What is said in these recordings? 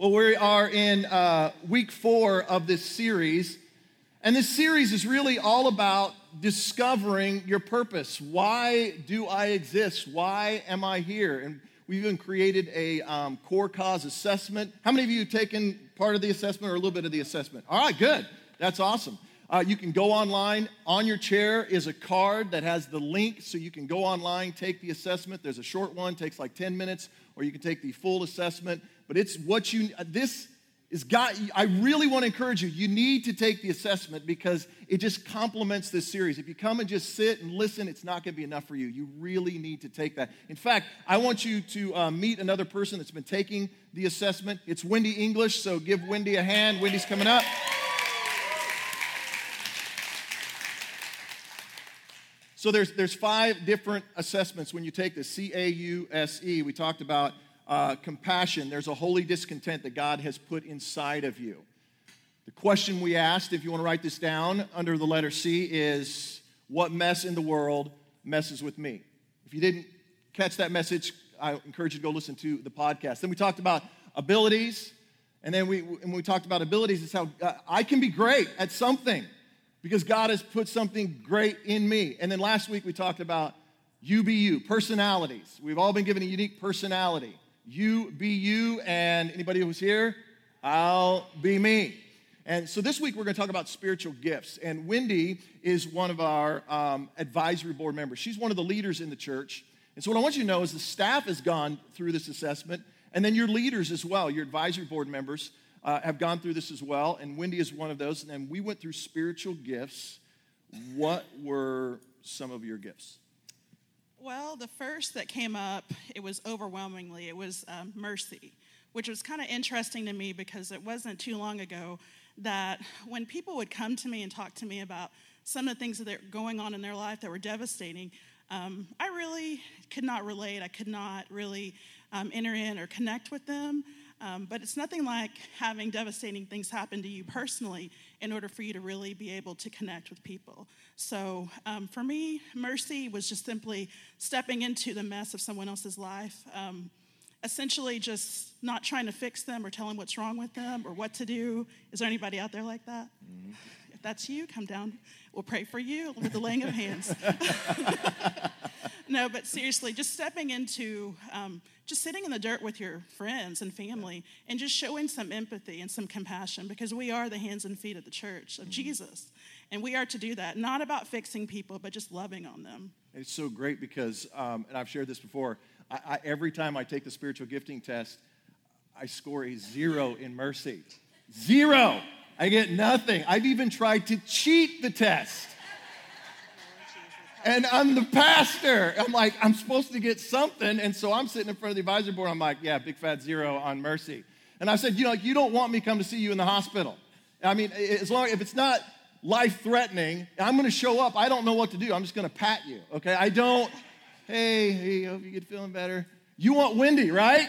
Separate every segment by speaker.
Speaker 1: Well, we are in uh, week four of this series, and this series is really all about discovering your purpose. Why do I exist? Why am I here? And we've even created a um, core cause assessment. How many of you have taken part of the assessment or a little bit of the assessment? All right, good. That's awesome. Uh, you can go online. On your chair is a card that has the link, so you can go online, take the assessment. There's a short one, takes like 10 minutes, or you can take the full assessment. But it's what you, this is got, I really want to encourage you. You need to take the assessment because it just complements this series. If you come and just sit and listen, it's not going to be enough for you. You really need to take that. In fact, I want you to uh, meet another person that's been taking the assessment. It's Wendy English, so give Wendy a hand. Wendy's coming up. So there's, there's five different assessments when you take the C-A-U-S-E. We talked about uh, compassion. There's a holy discontent that God has put inside of you. The question we asked, if you want to write this down under the letter C, is what mess in the world messes with me? If you didn't catch that message, I encourage you to go listen to the podcast. Then we talked about abilities. And then we, when we talked about abilities, it's how uh, I can be great at something because God has put something great in me. And then last week we talked about you, personalities. We've all been given a unique personality. You be you, and anybody who's here, I'll be me. And so this week we're going to talk about spiritual gifts. And Wendy is one of our um, advisory board members. She's one of the leaders in the church. And so what I want you to know is the staff has gone through this assessment, and then your leaders as well, your advisory board members uh, have gone through this as well, and Wendy is one of those. And then we went through spiritual gifts. What were some of your gifts?
Speaker 2: Well, the first that came up, it was overwhelmingly, it was um, mercy, which was kind of interesting to me because it wasn't too long ago that when people would come to me and talk to me about some of the things that are going on in their life that were devastating, um, I really could not relate. I could not really um, enter in or connect with them. Um, but it's nothing like having devastating things happen to you personally in order for you to really be able to connect with people. So um, for me, mercy was just simply stepping into the mess of someone else's life. Um, essentially, just not trying to fix them or tell them what's wrong with them or what to do. Is there anybody out there like that? Mm-hmm. If that's you, come down. We'll pray for you with the laying of hands. no, but seriously, just stepping into um, just sitting in the dirt with your friends and family and just showing some empathy and some compassion because we are the hands and feet of the church of mm-hmm. Jesus. And we are to do that, not about fixing people, but just loving on them.
Speaker 1: It's so great because, um, and I've shared this before, I, I, every time I take the spiritual gifting test, I score a zero in mercy. Zero! I get nothing. I've even tried to cheat the test and I'm the pastor. I'm like, I'm supposed to get something. And so I'm sitting in front of the advisory board. I'm like, yeah, big fat zero on mercy. And I said, you know, you don't want me to come to see you in the hospital. I mean, as long if it's not life threatening, I'm going to show up. I don't know what to do. I'm just going to pat you. Okay? I don't. Hey, hey, hope you get feeling better. You want Wendy, right?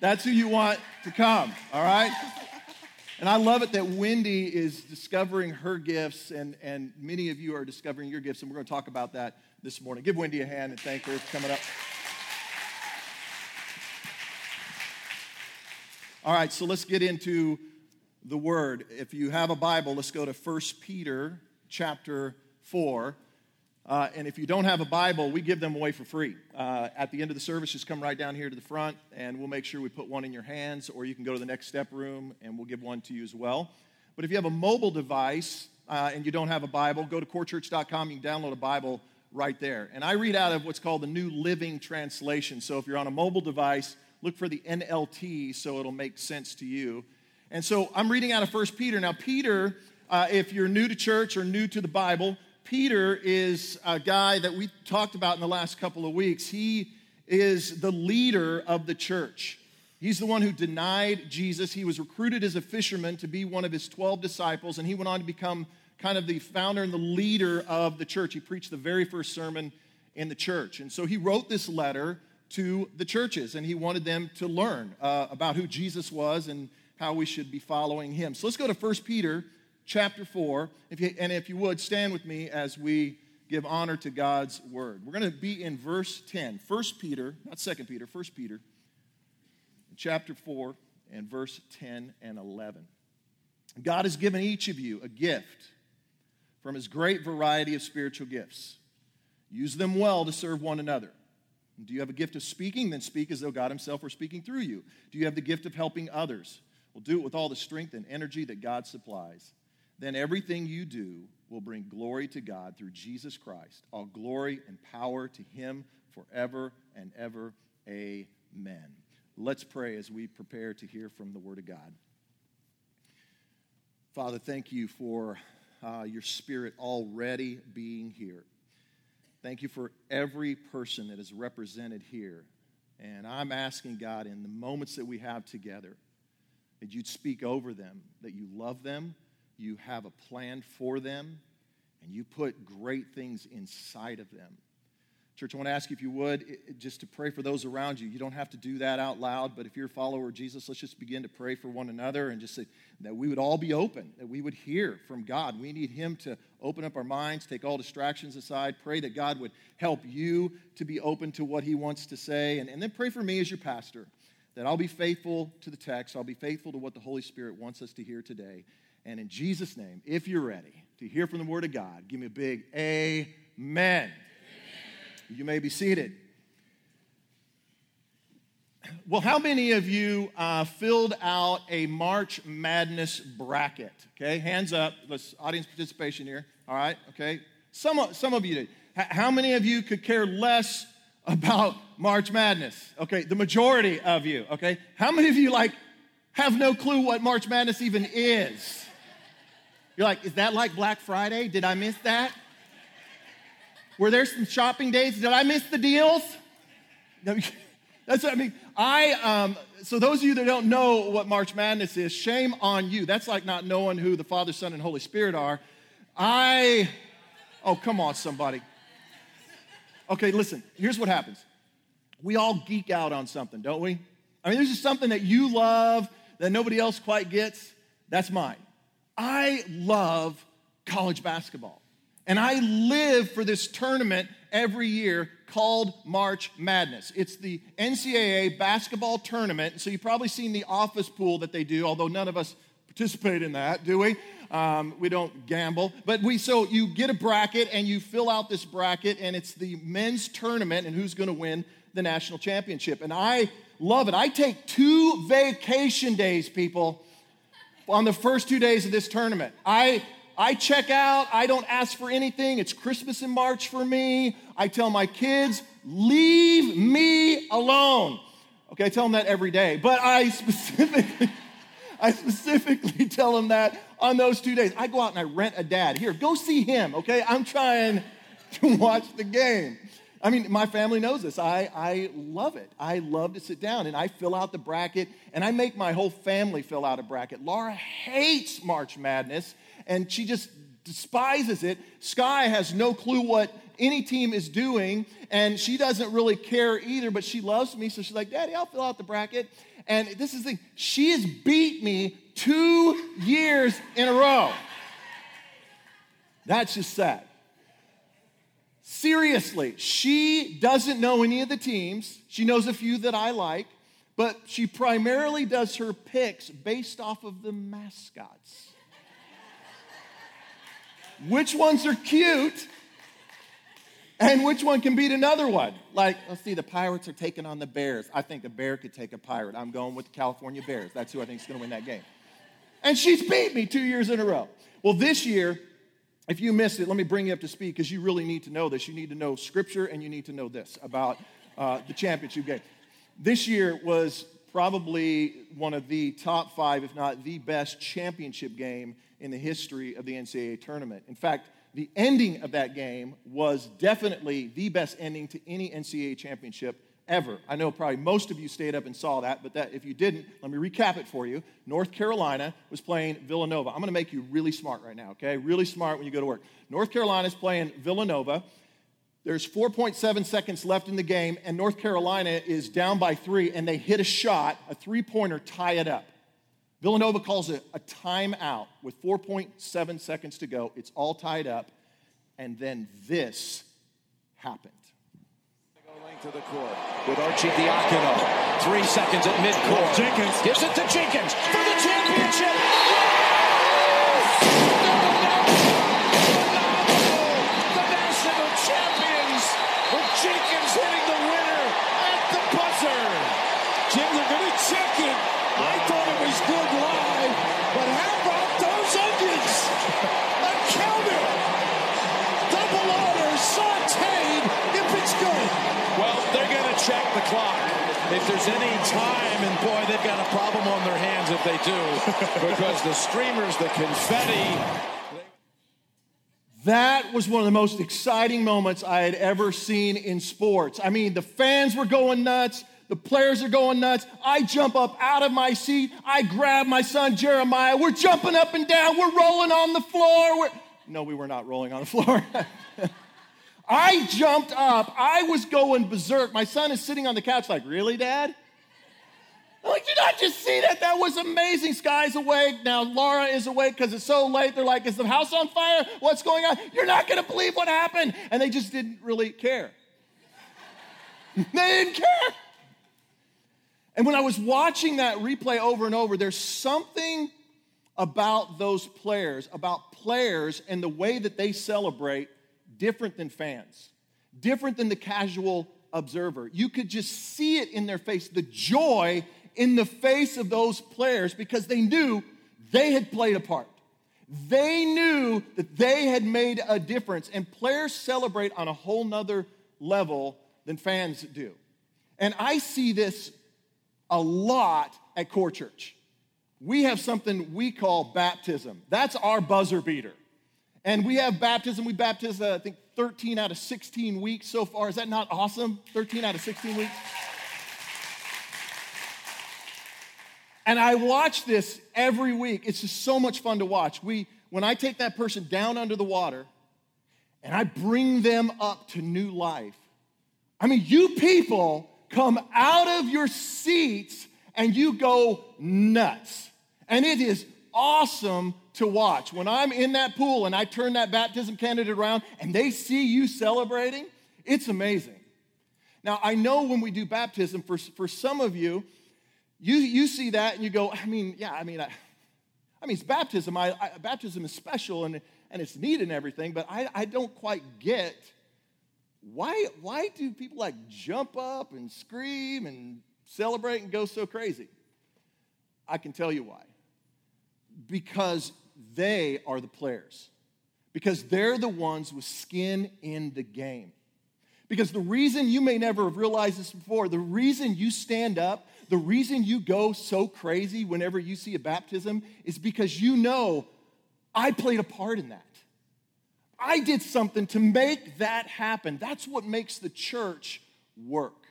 Speaker 1: That's who you want to come. All right? And I love it that Wendy is discovering her gifts, and, and many of you are discovering your gifts, and we're going to talk about that this morning. Give Wendy a hand and thank her for coming up. All right, so let's get into the word. If you have a Bible, let's go to 1 Peter chapter 4. Uh, and if you don't have a Bible, we give them away for free. Uh, at the end of the service, just come right down here to the front, and we'll make sure we put one in your hands, or you can go to the next step room, and we'll give one to you as well. But if you have a mobile device uh, and you don't have a Bible, go to corechurch.com. You can download a Bible right there. And I read out of what's called the New Living Translation. So if you're on a mobile device, look for the NLT so it'll make sense to you. And so I'm reading out of 1 Peter. Now, Peter, uh, if you're new to church or new to the Bible, Peter is a guy that we talked about in the last couple of weeks. He is the leader of the church. He's the one who denied Jesus. He was recruited as a fisherman to be one of his 12 disciples, and he went on to become kind of the founder and the leader of the church. He preached the very first sermon in the church. And so he wrote this letter to the churches, and he wanted them to learn uh, about who Jesus was and how we should be following him. So let's go to 1 Peter chapter 4. If you, and if you would, stand with me as we give honor to God's word. We're going to be in verse 10. 1 Peter, not 2 Peter, 1 Peter, chapter 4, and verse 10 and 11. God has given each of you a gift from his great variety of spiritual gifts. Use them well to serve one another. Do you have a gift of speaking? Then speak as though God Himself were speaking through you. Do you have the gift of helping others? Well, do it with all the strength and energy that God supplies. Then everything you do will bring glory to God through Jesus Christ. All glory and power to Him forever and ever. Amen. Let's pray as we prepare to hear from the Word of God. Father, thank you for uh, your Spirit already being here. Thank you for every person that is represented here. And I'm asking God, in the moments that we have together, that you'd speak over them, that you love them, you have a plan for them, and you put great things inside of them. Church, I want to ask you if you would, just to pray for those around you. You don't have to do that out loud, but if you're a follower of Jesus, let's just begin to pray for one another and just say that we would all be open, that we would hear from God. We need Him to open up our minds, take all distractions aside, pray that God would help you to be open to what He wants to say, and, and then pray for me as your pastor, that I'll be faithful to the text, I'll be faithful to what the Holy Spirit wants us to hear today. And in Jesus' name, if you're ready to hear from the Word of God, give me a big amen. You may be seated. Well, how many of you uh, filled out a March Madness bracket? Okay, hands up. Let's audience participation here. All right, okay. Some, some of you did. H- how many of you could care less about March Madness? Okay, the majority of you. Okay, how many of you like have no clue what March Madness even is? You're like, is that like Black Friday? Did I miss that? Were there some shopping days? Did I miss the deals? That's what I mean. I um, so those of you that don't know what March Madness is, shame on you. That's like not knowing who the Father, Son, and Holy Spirit are. I oh come on, somebody. Okay, listen. Here's what happens. We all geek out on something, don't we? I mean, there's just something that you love that nobody else quite gets. That's mine. I love college basketball. And I live for this tournament every year called March Madness. It's the NCAA basketball tournament. So you've probably seen the office pool that they do, although none of us participate in that, do we? Um, we don't gamble. But we, so you get a bracket and you fill out this bracket, and it's the men's tournament and who's going to win the national championship. And I love it. I take two vacation days, people, on the first two days of this tournament. I I check out. I don't ask for anything. It's Christmas in March for me. I tell my kids, leave me alone. Okay, I tell them that every day. But I specifically, I specifically tell them that on those two days. I go out and I rent a dad. Here, go see him, okay? I'm trying to watch the game. I mean, my family knows this. I, I love it. I love to sit down and I fill out the bracket and I make my whole family fill out a bracket. Laura hates March Madness and she just despises it. Sky has no clue what any team is doing, and she doesn't really care either, but she loves me, so she's like, Daddy, I'll fill out the bracket. And this is the thing, she has beat me two years in a row. That's just sad. Seriously, she doesn't know any of the teams. She knows a few that I like, but she primarily does her picks based off of the mascots which ones are cute and which one can beat another one. Like, let's see, the Pirates are taking on the Bears. I think the Bear could take a Pirate. I'm going with the California Bears. That's who I think is going to win that game. And she's beat me two years in a row. Well, this year, if you missed it, let me bring you up to speed because you really need to know this. You need to know Scripture and you need to know this about uh, the championship game. This year was probably one of the top five, if not the best championship game in the history of the NCAA tournament. In fact, the ending of that game was definitely the best ending to any NCAA championship ever. I know probably most of you stayed up and saw that, but that, if you didn't, let me recap it for you. North Carolina was playing Villanova. I'm going to make you really smart right now, okay? Really smart when you go to work. North Carolina is playing Villanova. There's 4.7 seconds left in the game, and North Carolina is down by three, and they hit a shot, a three pointer, tie it up. Villanova calls it a timeout with 4.7 seconds to go. It's all tied up. And then this happened.
Speaker 3: To the court with Arcidiacono. Three seconds at midcourt.
Speaker 4: Jenkins.
Speaker 3: Gives it to Jenkins for the championship. The national champions with Jenkins hitting the winner at the buzzer.
Speaker 4: Jim, they're going to check it. I thought it was good live, but how about those onions? A counter. Double order, sauteed if it's good.
Speaker 3: Well, they're going to check the clock. If there's any time, and boy, they've got a problem on their hands if they do, because the streamers, the confetti.
Speaker 1: That was one of the most exciting moments I had ever seen in sports. I mean, the fans were going nuts. The players are going nuts. I jump up out of my seat. I grab my son Jeremiah. We're jumping up and down. We're rolling on the floor. We're... No, we were not rolling on the floor. I jumped up. I was going berserk. My son is sitting on the couch, like, Really, Dad? I'm like, did not just see that? That was amazing. Sky's awake. Now Laura is awake because it's so late. They're like, is the house on fire? What's going on? You're not going to believe what happened. And they just didn't really care. they didn't care. And when I was watching that replay over and over, there's something about those players, about players and the way that they celebrate different than fans, different than the casual observer. You could just see it in their face, the joy in the face of those players because they knew they had played a part. They knew that they had made a difference, and players celebrate on a whole nother level than fans do. And I see this a lot at Core Church. We have something we call baptism. That's our buzzer beater. And we have baptism. We baptize, uh, I think, 13 out of 16 weeks so far. Is that not awesome? 13 out of 16 weeks? And I watch this every week. It's just so much fun to watch. We, when I take that person down under the water and I bring them up to new life, I mean, you people come out of your seats and you go nuts. And it is awesome to watch. When I'm in that pool and I turn that baptism candidate around and they see you celebrating, it's amazing. Now, I know when we do baptism, for, for some of you, you, you see that and you go, I mean, yeah, I mean, I, I mean, it's baptism. I, I, baptism is special and, and it's neat and everything, but I, I don't quite get why, why do people like jump up and scream and celebrate and go so crazy? I can tell you why. Because they are the players, because they're the ones with skin in the game. Because the reason you may never have realized this before, the reason you stand up, the reason you go so crazy whenever you see a baptism is because you know I played a part in that. I did something to make that happen. That's what makes the church work.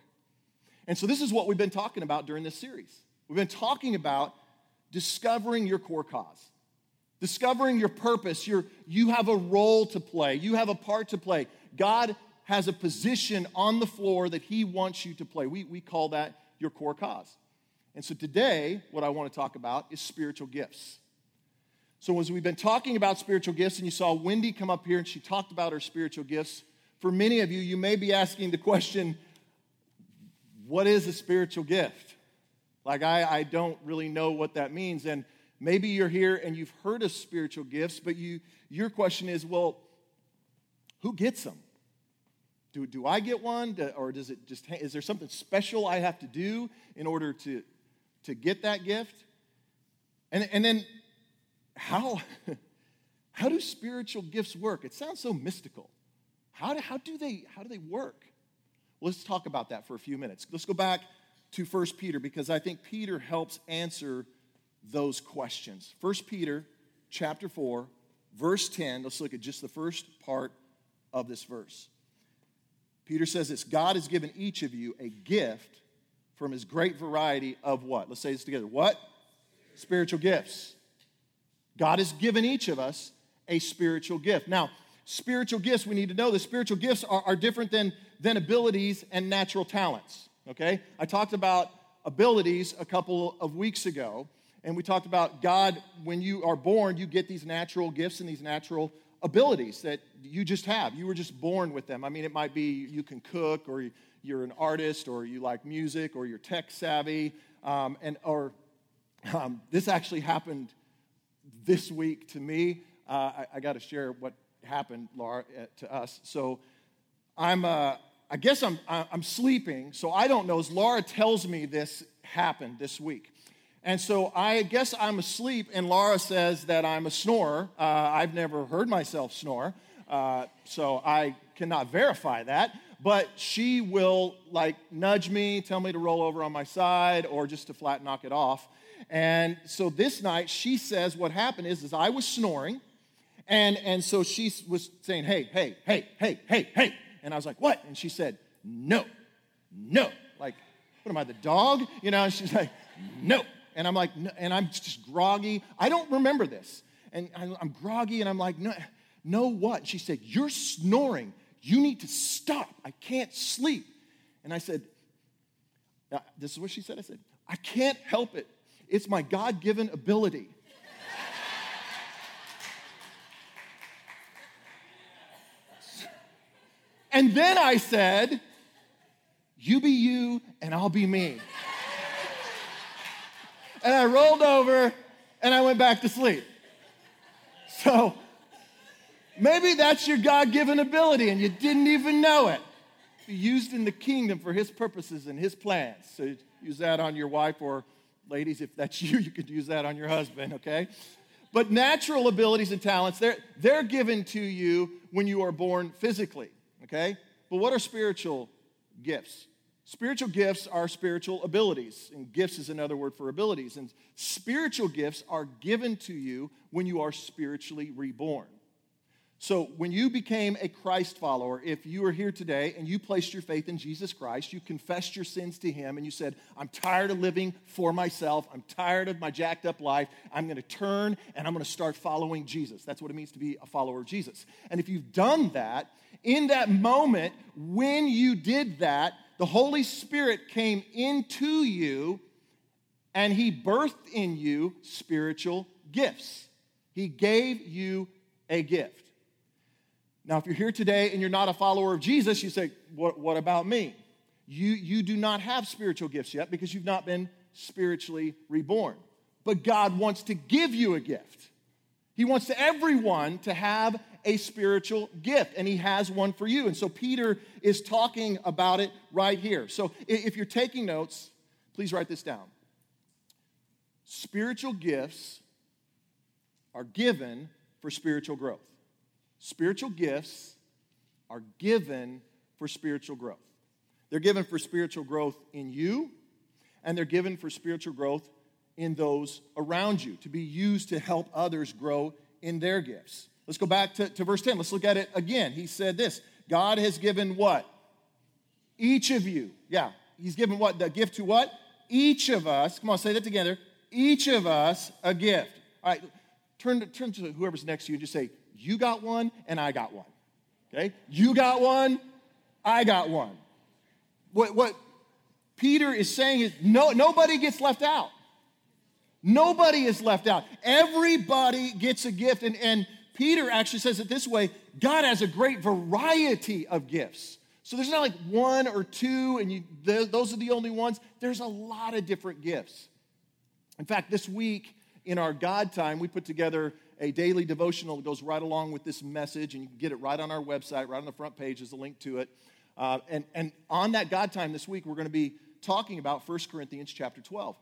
Speaker 1: And so, this is what we've been talking about during this series. We've been talking about discovering your core cause, discovering your purpose. Your, you have a role to play, you have a part to play. God has a position on the floor that He wants you to play. We, we call that your core cause. And so, today, what I want to talk about is spiritual gifts. So, as we've been talking about spiritual gifts, and you saw Wendy come up here and she talked about her spiritual gifts, for many of you, you may be asking the question, what is a spiritual gift? Like, I, I don't really know what that means. And maybe you're here and you've heard of spiritual gifts, but you, your question is, well, who gets them? Do, do I get one? or does it just, is there something special I have to do in order to, to get that gift? And, and then how, how do spiritual gifts work? It sounds so mystical. How do, how do, they, how do they work? Well, let's talk about that for a few minutes. Let's go back to 1 Peter because I think Peter helps answer those questions. 1 Peter chapter 4, verse 10. Let's look at just the first part of this verse. Peter says this God has given each of you a gift from his great variety of what? Let's say this together. What? Spiritual gifts. God has given each of us a spiritual gift. Now, spiritual gifts, we need to know the spiritual gifts are, are different than, than abilities and natural talents. Okay? I talked about abilities a couple of weeks ago, and we talked about God, when you are born, you get these natural gifts and these natural abilities that you just have. You were just born with them. I mean, it might be you can cook or you, you're an artist or you like music or you're tech savvy. Um, and, or um, this actually happened this week to me. Uh, I, I got to share what happened, Laura, uh, to us. So I'm, uh, I guess I'm, I'm sleeping, so I don't know. As Laura tells me this happened this week. And so I guess I'm asleep, and Laura says that I'm a snorer. Uh, I've never heard myself snore, uh, so I cannot verify that. But she will like nudge me, tell me to roll over on my side, or just to flat knock it off. And so this night, she says what happened is, is I was snoring, and, and so she was saying, hey, hey, hey, hey, hey, hey. And I was like, what? And she said, no, no. Like, what am I, the dog? You know, and she's like, no. And I'm like, no. and I'm just groggy. I don't remember this. And I'm groggy, and I'm like, no, no what? She said, you're snoring. You need to stop. I can't sleep. And I said, uh, this is what she said. I said, I can't help it. It's my God given ability. And then I said, You be you, and I'll be me. And I rolled over and I went back to sleep. So maybe that's your God given ability and you didn't even know it. Be used in the kingdom for his purposes and his plans. So use that on your wife, or ladies, if that's you, you could use that on your husband, okay? But natural abilities and talents, they're, they're given to you when you are born physically okay? But what are spiritual gifts? Spiritual gifts are spiritual abilities, and gifts is another word for abilities. And spiritual gifts are given to you when you are spiritually reborn. So, when you became a Christ follower, if you are here today and you placed your faith in Jesus Christ, you confessed your sins to Him, and you said, I'm tired of living for myself. I'm tired of my jacked up life. I'm going to turn and I'm going to start following Jesus. That's what it means to be a follower of Jesus. And if you've done that, in that moment, when you did that, the Holy Spirit came into you and He birthed in you spiritual gifts. He gave you a gift. Now, if you're here today and you're not a follower of Jesus, you say, What, what about me? You, you do not have spiritual gifts yet because you've not been spiritually reborn. But God wants to give you a gift. He wants to everyone to have a spiritual gift, and He has one for you. And so Peter is talking about it right here. So if you're taking notes, please write this down. Spiritual gifts are given for spiritual growth. Spiritual gifts are given for spiritual growth. They're given for spiritual growth in you, and they're given for spiritual growth in those around you to be used to help others grow in their gifts. Let's go back to, to verse 10. Let's look at it again. He said this God has given what? Each of you. Yeah, he's given what? The gift to what? Each of us. Come on, say that together. Each of us a gift. All right, turn to, turn to whoever's next to you and just say, you got one and I got one. Okay? You got one, I got one. What, what Peter is saying is no, nobody gets left out. Nobody is left out. Everybody gets a gift. And, and Peter actually says it this way God has a great variety of gifts. So there's not like one or two, and you, those are the only ones. There's a lot of different gifts. In fact, this week in our God time, we put together a daily devotional that goes right along with this message, and you can get it right on our website, right on the front page is a link to it. Uh, and, and on that God time this week, we're going to be talking about 1 Corinthians chapter 12.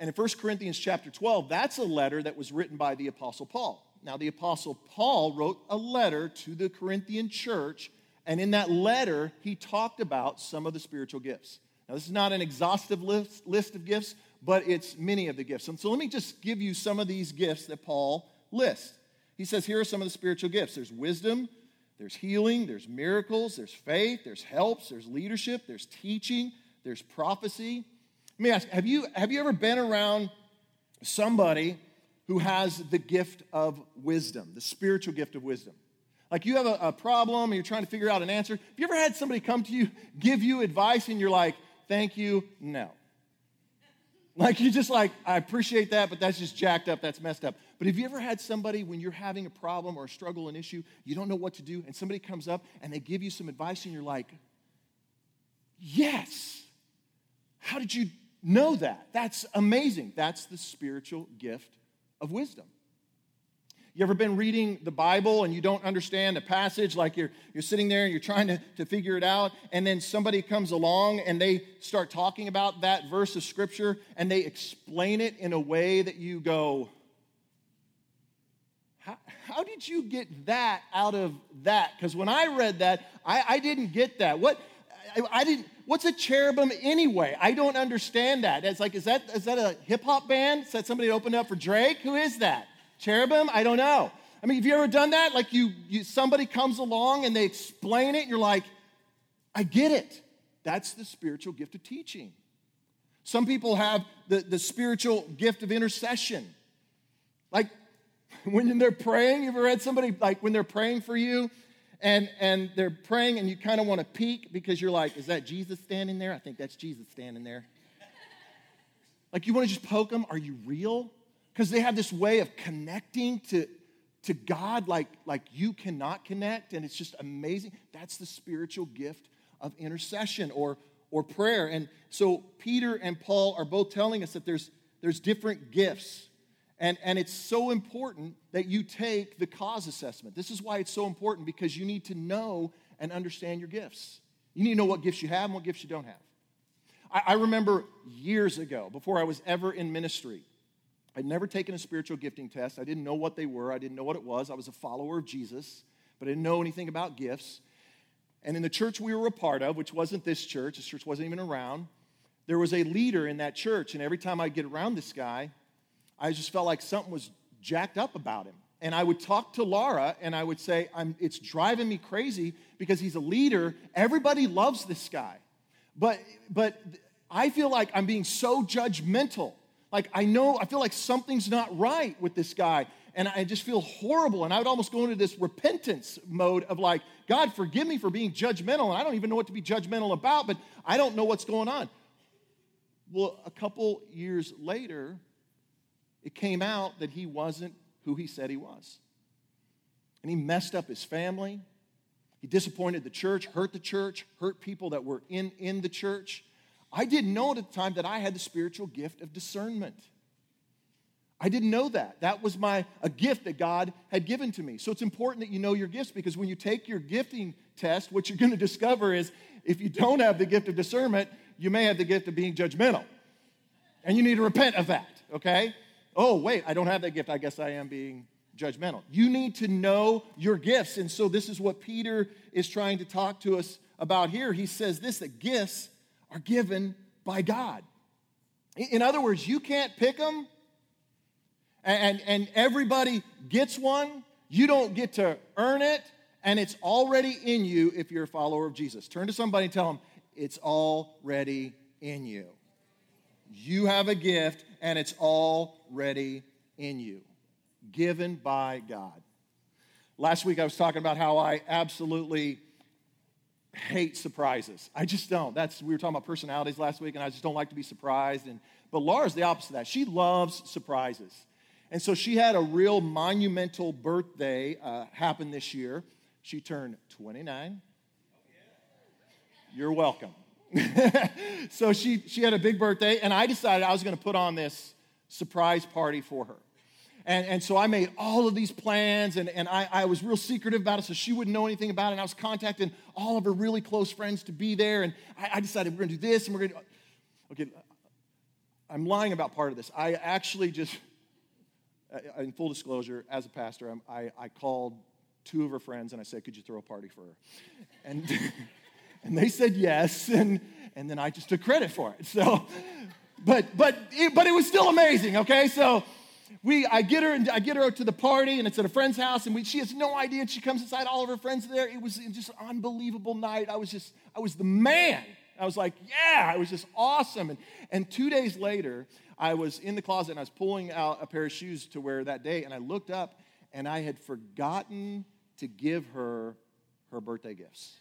Speaker 1: And in 1 Corinthians chapter 12, that's a letter that was written by the Apostle Paul. Now, the Apostle Paul wrote a letter to the Corinthian church, and in that letter, he talked about some of the spiritual gifts. Now, this is not an exhaustive list, list of gifts, but it's many of the gifts. And so let me just give you some of these gifts that Paul lists. He says, here are some of the spiritual gifts there's wisdom, there's healing, there's miracles, there's faith, there's helps, there's leadership, there's teaching, there's prophecy. Let me ask have you, have you ever been around somebody who has the gift of wisdom, the spiritual gift of wisdom? Like you have a, a problem and you're trying to figure out an answer. Have you ever had somebody come to you, give you advice, and you're like, thank you, no? Like you just like, I appreciate that, but that's just jacked up, that's messed up. But have you ever had somebody when you're having a problem or a struggle, an issue, you don't know what to do, and somebody comes up and they give you some advice and you're like, Yes. How did you know that? That's amazing. That's the spiritual gift of wisdom. You ever been reading the Bible and you don't understand a passage, like you're, you're sitting there and you're trying to, to figure it out, and then somebody comes along and they start talking about that verse of Scripture and they explain it in a way that you go, how, how did you get that out of that? Because when I read that, I, I didn't get that. What I, I didn't what's a cherubim anyway? I don't understand that. It's like, is that is that a hip hop band? Is that somebody opened up for Drake? Who is that? Cherubim? I don't know. I mean, have you ever done that? Like you, you somebody comes along and they explain it, and you're like, I get it. That's the spiritual gift of teaching. Some people have the, the spiritual gift of intercession. Like when they're praying, you ever had somebody like when they're praying for you and and they're praying and you kind of want to peek because you're like, is that Jesus standing there? I think that's Jesus standing there. like you want to just poke them? Are you real? because they have this way of connecting to, to God like, like you cannot connect, and it's just amazing. That's the spiritual gift of intercession or, or prayer. And so Peter and Paul are both telling us that there's, there's different gifts. And, and it's so important that you take the cause assessment. This is why it's so important because you need to know and understand your gifts. You need to know what gifts you have and what gifts you don't have. I, I remember years ago, before I was ever in ministry, I'd never taken a spiritual gifting test. I didn't know what they were, I didn't know what it was. I was a follower of Jesus, but I didn't know anything about gifts. And in the church we were a part of, which wasn't this church, this church wasn't even around, there was a leader in that church. And every time I'd get around this guy, I just felt like something was jacked up about him. And I would talk to Laura and I would say, It's driving me crazy because he's a leader. Everybody loves this guy. But, but I feel like I'm being so judgmental like, I know, I feel like something's not right with this guy. And I just feel horrible. And I would almost go into this repentance mode of like, God, forgive me for being judgmental. And I don't even know what to be judgmental about, but I don't know what's going on. Well, a couple years later, it came out that he wasn't who he said he was. And he messed up his family. He disappointed the church, hurt the church, hurt people that were in, in the church. I didn't know at the time that I had the spiritual gift of discernment. I didn't know that. That was my a gift that God had given to me. So it's important that you know your gifts because when you take your gifting test, what you're going to discover is if you don't have the gift of discernment, you may have the gift of being judgmental. And you need to repent of that, okay? Oh, wait, I don't have that gift. I guess I am being judgmental. You need to know your gifts. And so this is what Peter is trying to talk to us about here. He says this that gifts are given by God. In other words, you can't pick them, and, and everybody gets one. You don't get to earn it, and it's already in you if you're a follower of Jesus. Turn to somebody and tell them, it's already in you. You have a gift, and it's already in you, given by God. Last week I was talking about how I absolutely hate surprises. I just don't. That's we were talking about personalities last week, and I just don't like to be surprised. And but Laura's the opposite of that. She loves surprises, and so she had a real monumental birthday uh, happen this year. She turned 29. You're welcome. so she she had a big birthday, and I decided I was going to put on this surprise party for her. And, and so I made all of these plans, and, and I, I was real secretive about it, so she wouldn't know anything about it. And I was contacting all of her really close friends to be there. And I, I decided we're going to do this, and we're going to. Okay, I'm lying about part of this. I actually just, uh, in full disclosure, as a pastor, I, I called two of her friends and I said, Could you throw a party for her? And, and they said yes, and, and then I just took credit for it. So, but, but, it, but it was still amazing, okay? So, we, I get her and I get her out to the party, and it's at a friend's house, and we, she has no idea. And she comes inside, all of her friends are there. It was just an unbelievable night. I was just, I was the man. I was like, yeah, it was just awesome. And, and two days later, I was in the closet and I was pulling out a pair of shoes to wear that day, and I looked up and I had forgotten to give her her birthday gifts.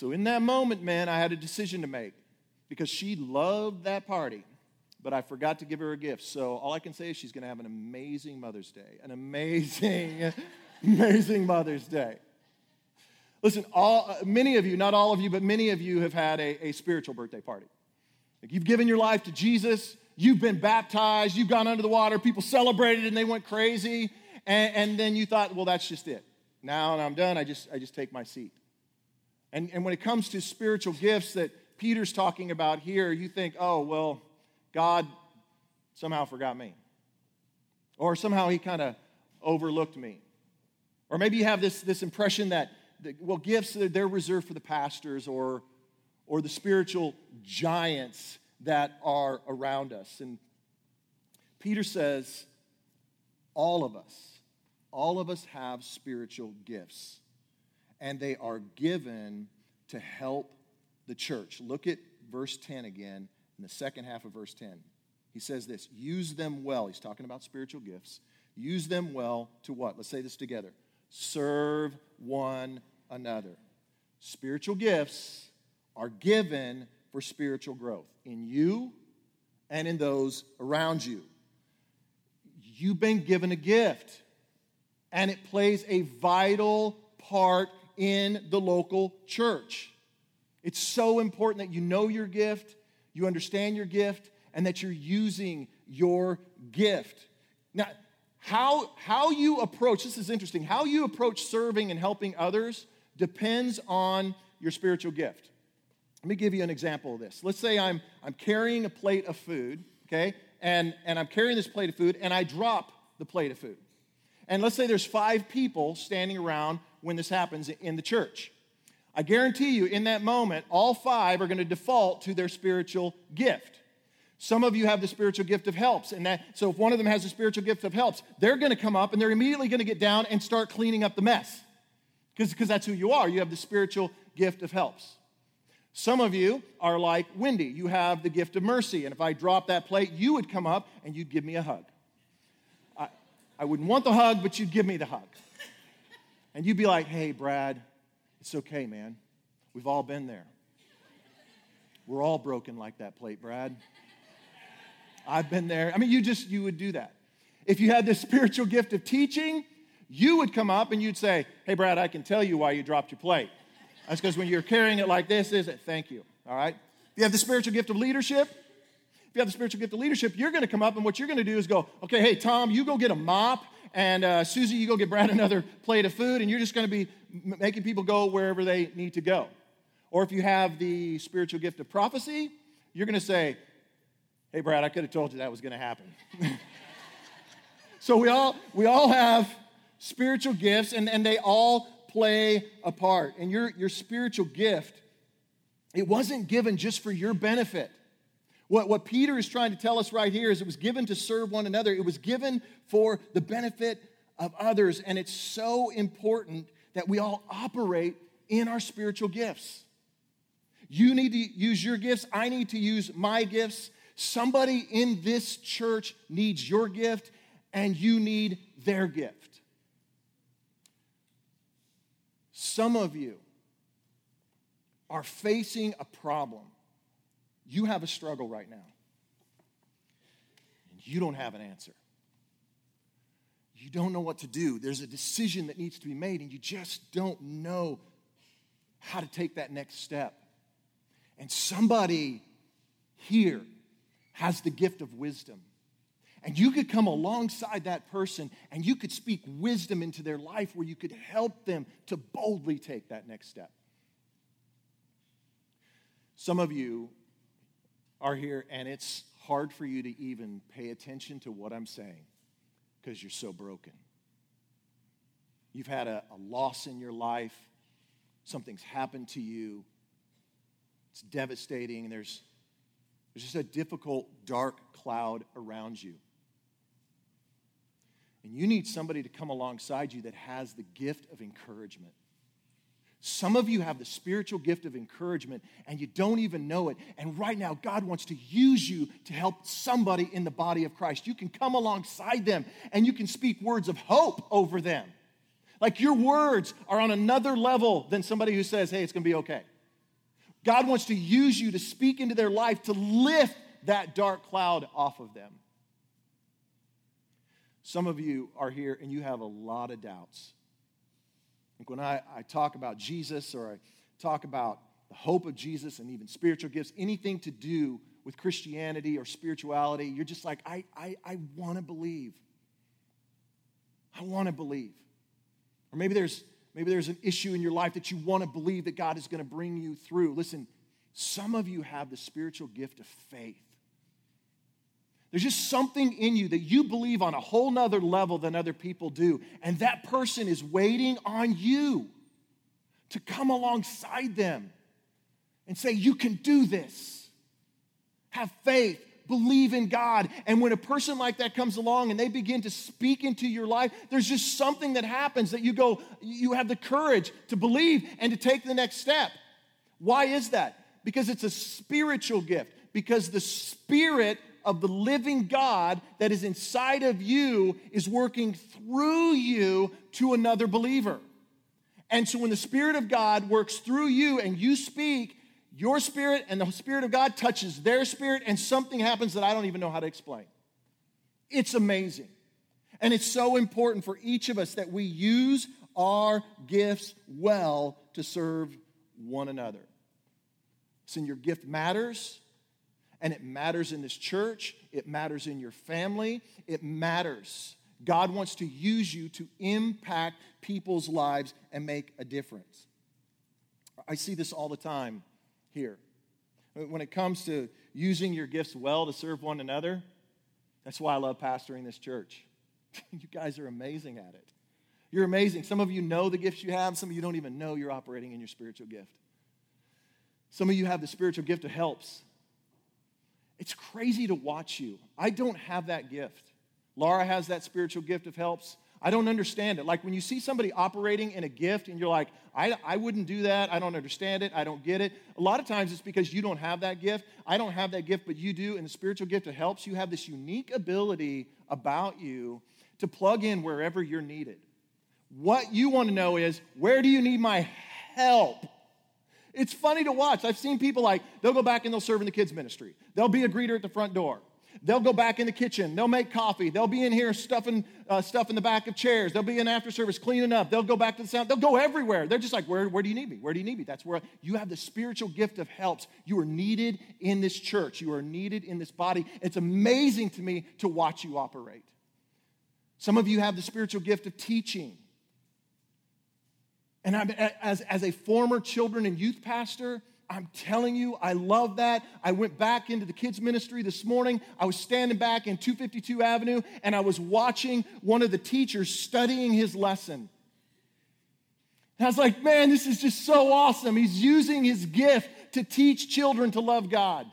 Speaker 1: So in that moment, man, I had a decision to make because she loved that party, but I forgot to give her a gift. So all I can say is she's going to have an amazing Mother's Day, an amazing, amazing Mother's Day. Listen, all, uh, many of you, not all of you, but many of you have had a, a spiritual birthday party. Like you've given your life to Jesus, you've been baptized, you've gone under the water, people celebrated and they went crazy, and, and then you thought, well, that's just it. Now and I'm done, I just, I just take my seat. And, and when it comes to spiritual gifts that Peter's talking about here, you think, oh, well, God somehow forgot me. Or somehow he kind of overlooked me. Or maybe you have this, this impression that, that, well, gifts, they're reserved for the pastors or, or the spiritual giants that are around us. And Peter says, all of us, all of us have spiritual gifts, and they are given to help the church. Look at verse 10 again, in the second half of verse 10. He says this use them well. He's talking about spiritual gifts. Use them well to what? Let's say this together serve one another. Spiritual gifts are given for spiritual growth in you and in those around you. You've been given a gift, and it plays a vital part in the local church. It's so important that you know your gift, you understand your gift, and that you're using your gift. Now, how, how you approach, this is interesting, how you approach serving and helping others depends on your spiritual gift. Let me give you an example of this. Let's say I'm, I'm carrying a plate of food, okay, and, and I'm carrying this plate of food and I drop the plate of food. And let's say there's five people standing around when this happens in the church. I guarantee you, in that moment, all five are going to default to their spiritual gift. Some of you have the spiritual gift of helps, and that so if one of them has the spiritual gift of helps, they're going to come up and they're immediately going to get down and start cleaning up the mess. Because that's who you are. You have the spiritual gift of helps. Some of you are like Wendy. You have the gift of mercy. And if I drop that plate, you would come up and you'd give me a hug. I, I wouldn't want the hug, but you'd give me the hug. And you'd be like, hey, Brad, it's okay, man. We've all been there. We're all broken like that plate, Brad. I've been there. I mean, you just, you would do that. If you had the spiritual gift of teaching, you would come up and you'd say, Hey, Brad, I can tell you why you dropped your plate. That's because when you're carrying it like this, is it? Thank you. All right? If you have the spiritual gift of leadership, if you have the spiritual gift of leadership, you're going to come up and what you're going to do is go, Okay, hey, Tom, you go get a mop, and uh, Susie, you go get Brad another plate of food, and you're just going to be making people go wherever they need to go. Or if you have the spiritual gift of prophecy, you're going to say, Hey, Brad, I could have told you that was going to happen. so we all, we all have spiritual gifts, and, and they all play a part. And your, your spiritual gift, it wasn't given just for your benefit. What, what Peter is trying to tell us right here is it was given to serve one another, it was given for the benefit of others. And it's so important that we all operate in our spiritual gifts. You need to use your gifts, I need to use my gifts. Somebody in this church needs your gift, and you need their gift. Some of you are facing a problem. You have a struggle right now, and you don't have an answer. You don't know what to do. There's a decision that needs to be made, and you just don't know how to take that next step. And somebody here has the gift of wisdom. And you could come alongside that person and you could speak wisdom into their life where you could help them to boldly take that next step. Some of you are here and it's hard for you to even pay attention to what I'm saying because you're so broken. You've had a, a, loss in your life, something's happened to you, it's devastating, there's there's just a difficult, dark cloud around you. And you need somebody to come alongside you that has the gift of encouragement. Some of you have the spiritual gift of encouragement and you don't even know it. And right now, God wants to use you to help somebody in the body of Christ. You can come alongside them and you can speak words of hope over them. Like your words are on another level than somebody who says, hey, it's going to be okay. God wants to use you to speak into their life to lift that dark cloud off of them. Some of you are here and you have a lot of doubts. When I, I talk about Jesus or I talk about the hope of Jesus and even spiritual gifts, anything to do with Christianity or spirituality, you're just like, I, I, I want to believe. I want to believe. Or maybe there's, maybe there's an issue in your life that you want to believe that God is going to bring you through. Listen, some of you have the spiritual gift of faith. There's just something in you that you believe on a whole nother level than other people do. And that person is waiting on you to come alongside them and say, You can do this. Have faith, believe in God. And when a person like that comes along and they begin to speak into your life, there's just something that happens that you go, you have the courage to believe and to take the next step. Why is that? Because it's a spiritual gift, because the Spirit of the living God that is inside of you is working through you to another believer. And so when the Spirit of God works through you and you speak, your spirit and the Spirit of God touches their spirit, and something happens that I don't even know how to explain. It's amazing. And it's so important for each of us that we use our gifts well to serve one another. Listen, your gift matters, and it matters in this church, it matters in your family, it matters. God wants to use you to impact people's lives and make a difference. I see this all the time here. When it comes to using your gifts well to serve one another, that's why I love pastoring this church. you guys are amazing at it. You're amazing. Some of you know the gifts you have, some of you don't even know you're operating in your spiritual gift. Some of you have the spiritual gift of helps. It's crazy to watch you. I don't have that gift. Laura has that spiritual gift of helps. I don't understand it. Like when you see somebody operating in a gift and you're like, I, I wouldn't do that. I don't understand it. I don't get it. A lot of times it's because you don't have that gift. I don't have that gift, but you do. And the spiritual gift of helps you have this unique ability about you to plug in wherever you're needed. What you want to know is, where do you need my help? It's funny to watch. I've seen people like, they'll go back and they'll serve in the kids' ministry. They'll be a greeter at the front door. They'll go back in the kitchen. They'll make coffee. They'll be in here stuffing uh, stuff in the back of chairs. They'll be in after service cleaning up. They'll go back to the sound. They'll go everywhere. They're just like, where, where do you need me? Where do you need me? That's where you have the spiritual gift of helps. You are needed in this church. You are needed in this body. It's amazing to me to watch you operate. Some of you have the spiritual gift of teaching. And I'm, as, as a former children and youth pastor, I'm telling you, I love that. I went back into the kids' ministry this morning. I was standing back in 252 Avenue and I was watching one of the teachers studying his lesson. And I was like, man, this is just so awesome. He's using his gift to teach children to love God.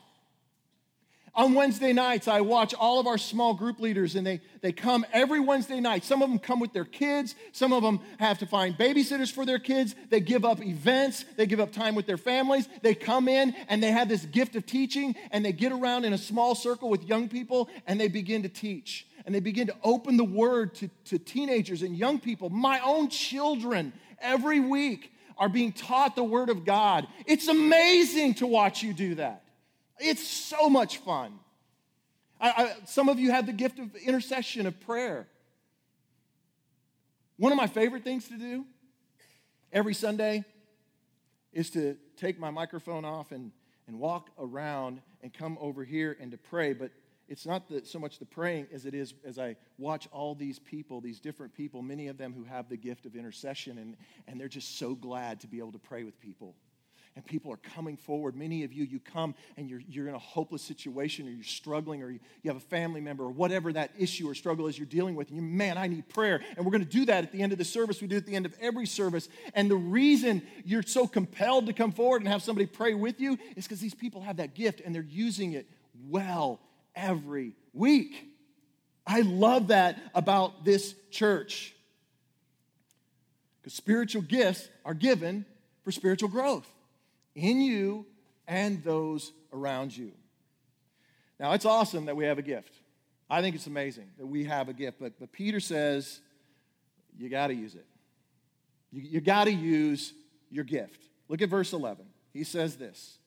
Speaker 1: On Wednesday nights, I watch all of our small group leaders, and they, they come every Wednesday night. Some of them come with their kids, some of them have to find babysitters for their kids. They give up events, they give up time with their families. They come in and they have this gift of teaching, and they get around in a small circle with young people and they begin to teach. And they begin to open the word to, to teenagers and young people. My own children, every week, are being taught the word of God. It's amazing to watch you do that. It's so much fun. I, I, some of you have the gift of intercession, of prayer. One of my favorite things to do every Sunday is to take my microphone off and, and walk around and come over here and to pray. But it's not the, so much the praying as it is as I watch all these people, these different people, many of them who have the gift of intercession, and, and they're just so glad to be able to pray with people and people are coming forward. Many of you, you come and you're, you're in a hopeless situation or you're struggling or you, you have a family member or whatever that issue or struggle is you're dealing with. And you, man, I need prayer. And we're going to do that at the end of the service. We do it at the end of every service. And the reason you're so compelled to come forward and have somebody pray with you is because these people have that gift and they're using it well every week. I love that about this church. Because spiritual gifts are given for spiritual growth in you and those around you. Now, it's awesome that we have a gift. I think it's amazing that we have a gift, but, but Peter says you got to use it. You, you got to use your gift. Look at verse 11. He says this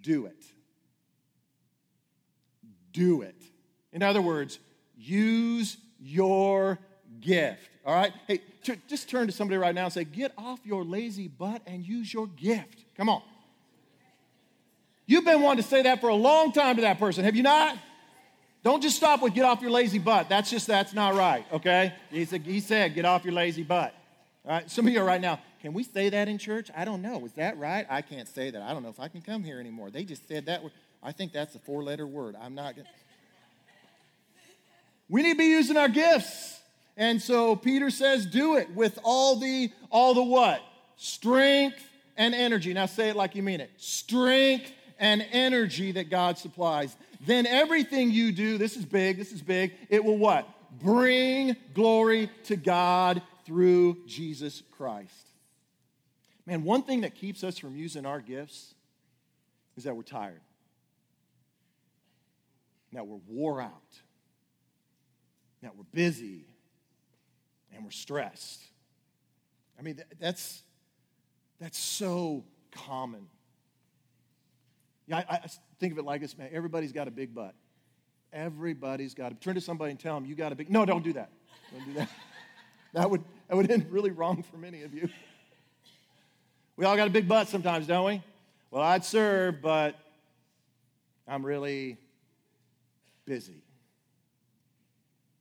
Speaker 1: Do it. Do it. In other words, use your gift. All right? Hey, t- just turn to somebody right now and say, Get off your lazy butt and use your gift. Come on. You've been wanting to say that for a long time to that person, have you not? Don't just stop with get off your lazy butt. That's just, that's not right, okay? He said, he said get off your lazy butt. All right, some of you are right now, can we say that in church? I don't know. Is that right? I can't say that. I don't know if I can come here anymore. They just said that. I think that's a four letter word. I'm not going to. We need to be using our gifts. And so Peter says, do it with all the, all the what? Strength and energy. Now say it like you mean it. Strength and energy that God supplies. Then everything you do, this is big, this is big, it will what? Bring glory to God through Jesus Christ. Man, one thing that keeps us from using our gifts is that we're tired, that we're wore out, that we're busy, and we're stressed. I mean, that's, that's so common. Yeah, I, I think of it like this, man. Everybody's got a big butt. Everybody's got to turn to somebody and tell them you got a big. No, don't do that. Don't do that. that would that would end really wrong for many of you. We all got a big butt sometimes, don't we? Well, I'd serve, but I'm really busy.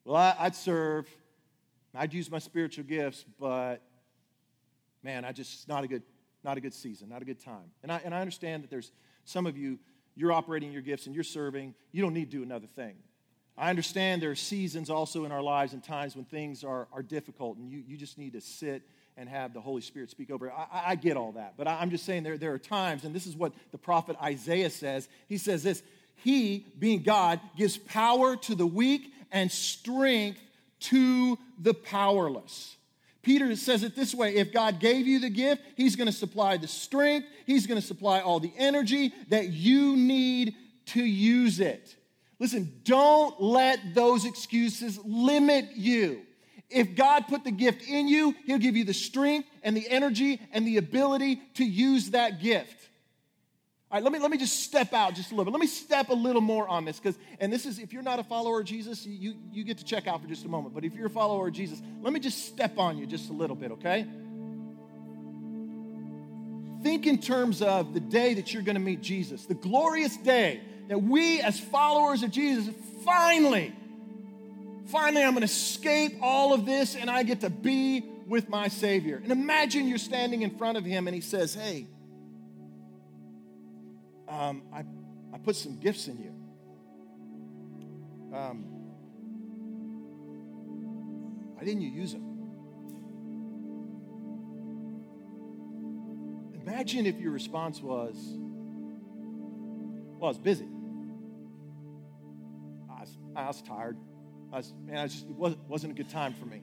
Speaker 1: Well, I, would serve. I'd use my spiritual gifts, but man, I just not a good not a good season, not a good time. And I and I understand that there's some of you, you're operating your gifts and you're serving. You don't need to do another thing. I understand there are seasons also in our lives and times when things are, are difficult and you, you just need to sit and have the Holy Spirit speak over. I, I get all that, but I, I'm just saying there, there are times, and this is what the prophet Isaiah says. He says this He, being God, gives power to the weak and strength to the powerless. Peter says it this way if God gave you the gift, He's going to supply the strength, He's going to supply all the energy that you need to use it. Listen, don't let those excuses limit you. If God put the gift in you, He'll give you the strength and the energy and the ability to use that gift. All right, let me, let me just step out just a little bit. Let me step a little more on this because, and this is, if you're not a follower of Jesus, you, you get to check out for just a moment. But if you're a follower of Jesus, let me just step on you just a little bit, okay? Think in terms of the day that you're going to meet Jesus, the glorious day that we as followers of Jesus finally, finally, I'm going to escape all of this and I get to be with my Savior. And imagine you're standing in front of Him and He says, Hey, um, I, I put some gifts in you. Um, why didn't you use them? Imagine if your response was, well, I was busy. I was, I was tired. I was, man, I was just, it wasn't, wasn't a good time for me.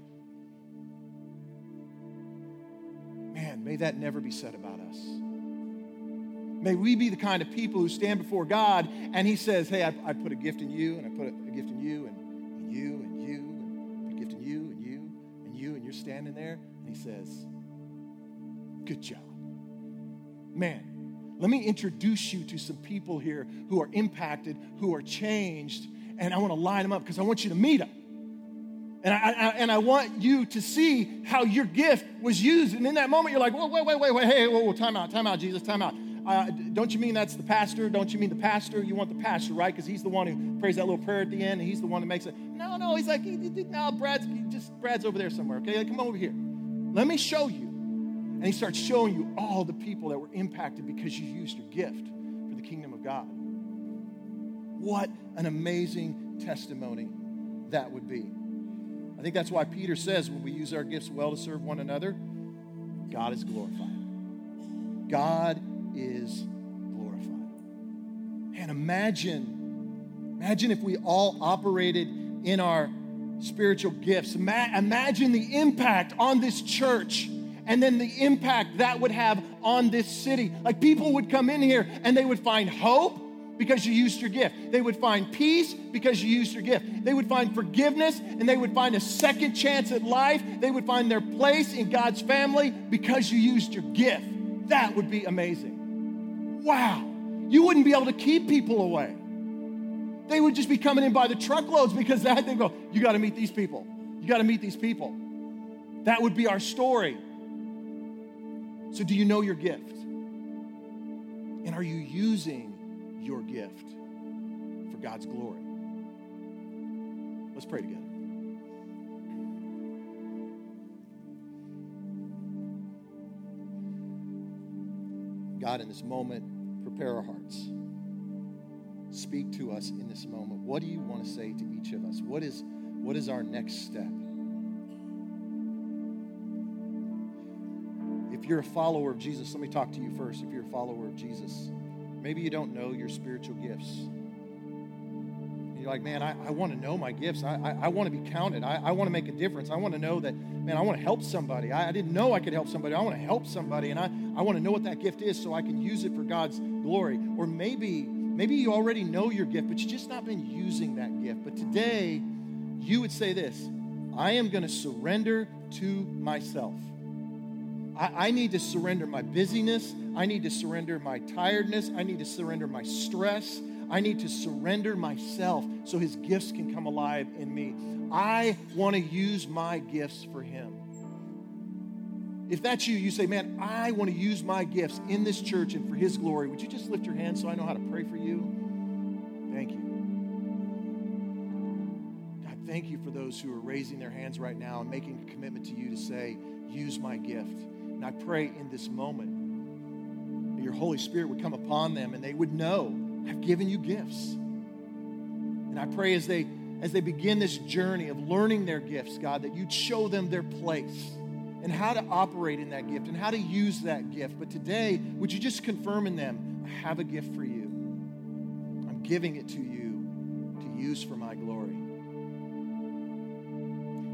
Speaker 1: Man, may that never be said about us. May we be the kind of people who stand before God and He says, Hey, I, I put a gift in you, and I put a, gift in you, and, you, and you, and a gift in you, and you, and you, and you're standing there, and He says, Good job. Man, let me introduce you to some people here who are impacted, who are changed, and I want to line them up because I want you to meet them. And I, I, and I want you to see how your gift was used. And in that moment, you're like, whoa, wait, wait, wait, wait, hey, whoa, whoa, time out, time out, Jesus, time out. Uh, don't you mean that's the pastor? Don't you mean the pastor? You want the pastor, right? Because he's the one who prays that little prayer at the end, and he's the one that makes it. No, no, he's like, no, Brad's just Brad's over there somewhere. Okay, come over here. Let me show you. And he starts showing you all the people that were impacted because you used your gift for the kingdom of God. What an amazing testimony that would be. I think that's why Peter says when we use our gifts well to serve one another, God is glorified. God is glorified. And imagine, imagine if we all operated in our spiritual gifts. imagine the impact on this church and then the impact that would have on this city. Like people would come in here and they would find hope because you used your gift. They would find peace because you used your gift. They would find forgiveness and they would find a second chance at life. They would find their place in God's family because you used your gift. That would be amazing wow, you wouldn't be able to keep people away. They would just be coming in by the truckloads because that they go, you got to meet these people. You got to meet these people. That would be our story. So, do you know your gift? And are you using your gift for God's glory? Let's pray together. God, in this moment, prepare our hearts. Speak to us in this moment. What do you want to say to each of us? What is, what is our next step? If you're a follower of Jesus, let me talk to you first. If you're a follower of Jesus, maybe you don't know your spiritual gifts. You're like, man, I, I want to know my gifts. I, I, I want to be counted. I, I want to make a difference. I want to know that, man, I want to help somebody. I, I didn't know I could help somebody. I want to help somebody. And I, I want to know what that gift is so I can use it for God's glory. Or maybe, maybe you already know your gift, but you've just not been using that gift. But today, you would say this I am going to surrender to myself. I, I need to surrender my busyness. I need to surrender my tiredness. I need to surrender my stress. I need to surrender myself so his gifts can come alive in me. I want to use my gifts for him. If that's you, you say, Man, I want to use my gifts in this church and for his glory. Would you just lift your hand so I know how to pray for you? Thank you. God, thank you for those who are raising their hands right now and making a commitment to you to say, Use my gift. And I pray in this moment that your Holy Spirit would come upon them and they would know I've given you gifts. And I pray as they as they begin this journey of learning their gifts, God, that you'd show them their place and how to operate in that gift and how to use that gift. But today, would you just confirm in them, I have a gift for you. I'm giving it to you to use for my glory.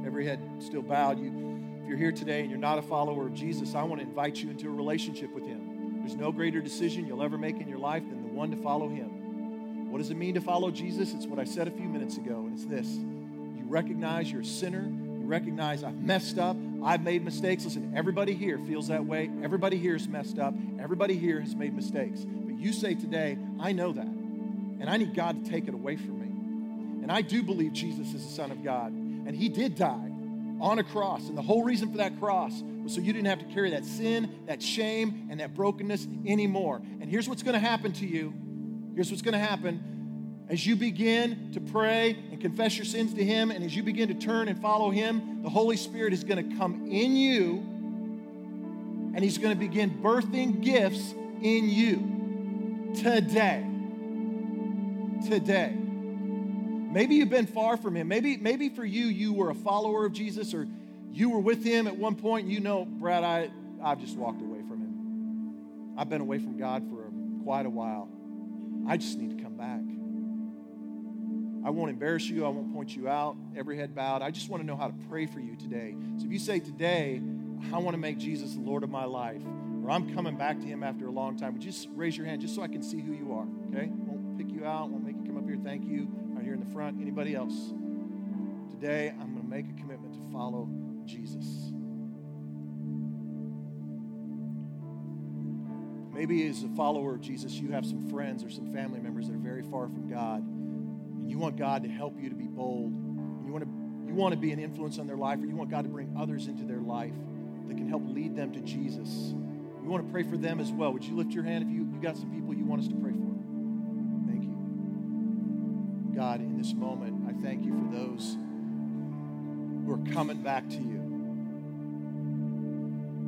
Speaker 1: Every head still bowed. You, if you're here today and you're not a follower of Jesus, I want to invite you into a relationship with him. There's no greater decision you'll ever make in your life than one to follow him. What does it mean to follow Jesus? It's what I said a few minutes ago, and it's this. You recognize you're a sinner. You recognize I've messed up. I've made mistakes. Listen, everybody here feels that way. Everybody here is messed up. Everybody here has made mistakes. But you say today, I know that. And I need God to take it away from me. And I do believe Jesus is the Son of God. And He did die on a cross. And the whole reason for that cross was so you didn't have to carry that sin, that shame, and that brokenness anymore. And here's what's going to happen to you. Here's what's going to happen. As you begin to pray and confess your sins to Him, and as you begin to turn and follow Him, the Holy Spirit is going to come in you and He's going to begin birthing gifts in you today. Today. Maybe you've been far from Him. Maybe, maybe for you, you were a follower of Jesus or you were with Him at one point and you know, Brad, I, I've just walked away from Him. I've been away from God for quite a while. I just need to come back. I won't embarrass you. I won't point you out. Every head bowed. I just want to know how to pray for you today. So if you say today, I want to make Jesus the Lord of my life, or I'm coming back to him after a long time, would you just raise your hand just so I can see who you are, okay? Won't pick you out, won't make you come up here. Thank you. In the front. Anybody else? Today, I'm going to make a commitment to follow Jesus. Maybe as a follower of Jesus, you have some friends or some family members that are very far from God and you want God to help you to be bold, you want to, you want to be an influence on their life, or you want God to bring others into their life that can help lead them to Jesus. We want to pray for them as well. Would you lift your hand if you, you got some people you want us to pray for? Thank you. God, this moment, I thank you for those who are coming back to you.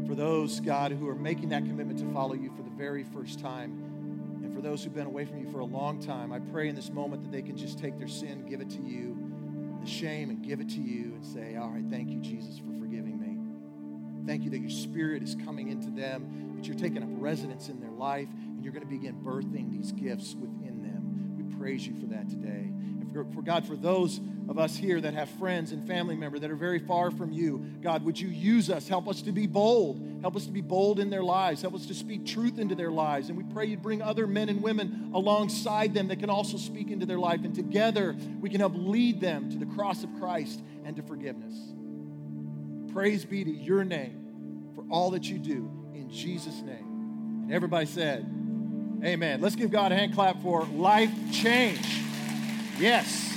Speaker 1: For those, God, who are making that commitment to follow you for the very first time and for those who've been away from you for a long time, I pray in this moment that they can just take their sin, give it to you, the shame, and give it to you and say, All right, thank you, Jesus, for forgiving me. Thank you that your spirit is coming into them, that you're taking up residence in their life, and you're going to begin birthing these gifts within them. We praise you for that today. For, for God, for those of us here that have friends and family members that are very far from you, God, would you use us? Help us to be bold. Help us to be bold in their lives. Help us to speak truth into their lives. And we pray you'd bring other men and women alongside them that can also speak into their life. And together we can help lead them to the cross of Christ and to forgiveness. Praise be to your name for all that you do in Jesus' name. And everybody said, Amen. Let's give God a hand clap for life change. Yes.